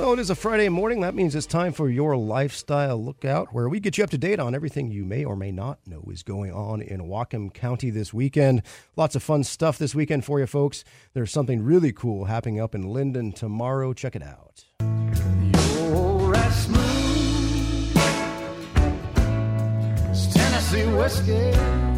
Well, it is a Friday morning. That means it's time for your lifestyle lookout, where we get you up to date on everything you may or may not know is going on in Whatcom County this weekend. Lots of fun stuff this weekend for you, folks. There's something really cool happening up in Lynden tomorrow. Check it out. Tennessee whiskey.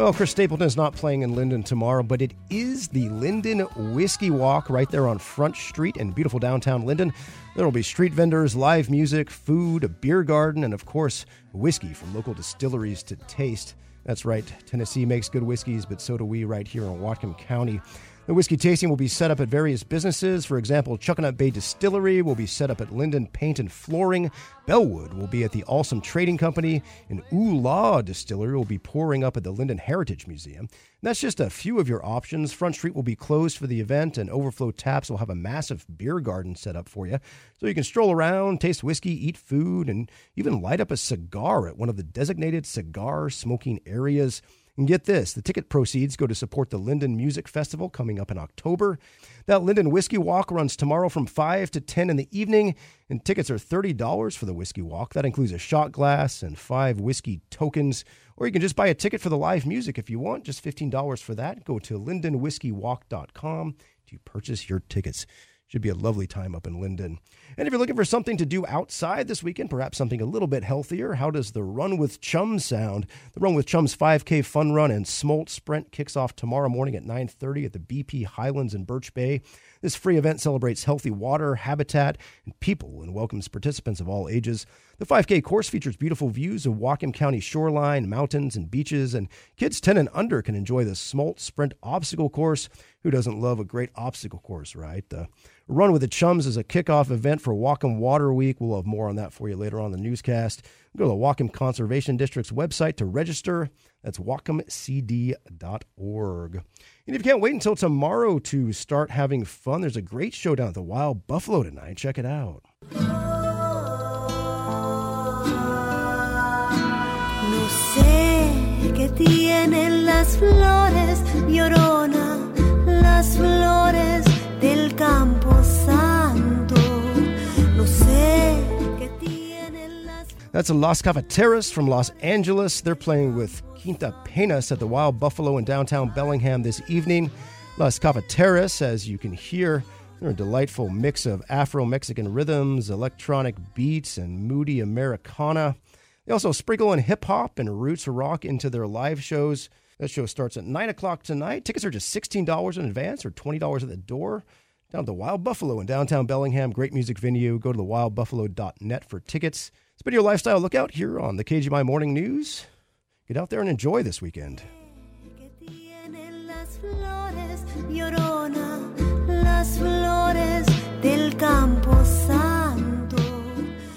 Well, Chris Stapleton is not playing in Lynden tomorrow, but it is the Lynden Whiskey Walk right there on Front Street in beautiful downtown Lynden. There will be street vendors, live music, food, a beer garden, and of course, whiskey from local distilleries to taste. That's right, Tennessee makes good whiskeys, but so do we right here in Whatcom County. The whiskey tasting will be set up at various businesses. For example, Chuckanut Bay Distillery will be set up at Lynden Paint and Flooring. Bellewood will be at the Awesome Trading Company. And Ooh Distillery will be pouring up at the Lynden Heritage Museum. And that's just a few of your options. Front Street will be closed for the event, and Overflow Taps will have a massive beer garden set up for you. So you can stroll around, taste whiskey, eat food, and even light up a cigar at one of the designated cigar smoking areas. And get this the ticket proceeds go to support the Lynden Music Festival coming up in October. That Lynden Whiskey Walk runs tomorrow from 5 to 10 in the evening, and tickets are $30 for the Whiskey Walk. That includes a shot glass and five whiskey tokens. Or you can just buy a ticket for the live music if you want, just $15 for that. Go to lyndenwhiskey.walk.com to purchase your tickets. Should be a lovely time up in Lynden. And if you're looking for something to do outside this weekend, perhaps something a little bit healthier, how does the Run with Chums sound? The Run with Chums 5K Fun Run and Smolt Sprint kicks off tomorrow morning at 9:30 at the BP Highlands in Birch Bay. This free event celebrates healthy water, habitat, and people and welcomes participants of all ages. The 5K course features beautiful views of Whatcom County shoreline, mountains, and beaches, and kids 10 and under can enjoy the Smolt Sprint obstacle course. Who doesn't love a great obstacle course, right? The Run with the Chums is a kickoff event for Whatcom Water Week. We'll have more on that for you later on the newscast. Go to the Whatcom Conservation District's website to register. That's whatcomcd.org. And if you can't wait until tomorrow to start having fun, there's a great show down at the Wild Buffalo tonight. Check it out. That's Las Cafeteras from Los Angeles. They're playing with Quinta Penas at the Wild Buffalo in downtown Bellingham this evening. Las Cafeteras, as you can hear, they're a delightful mix of Afro Mexican rhythms, electronic beats, and moody Americana. They also sprinkle in hip hop and roots rock into their live shows. That show starts at 9 o'clock tonight. Tickets are just $16 in advance or $20 at the door. Down to Wild Buffalo in downtown Bellingham. Great music venue. Go to the thewildbuffalo.net for tickets. It's been your lifestyle lookout here on the KGMI Morning News. Get out there and enjoy this weekend.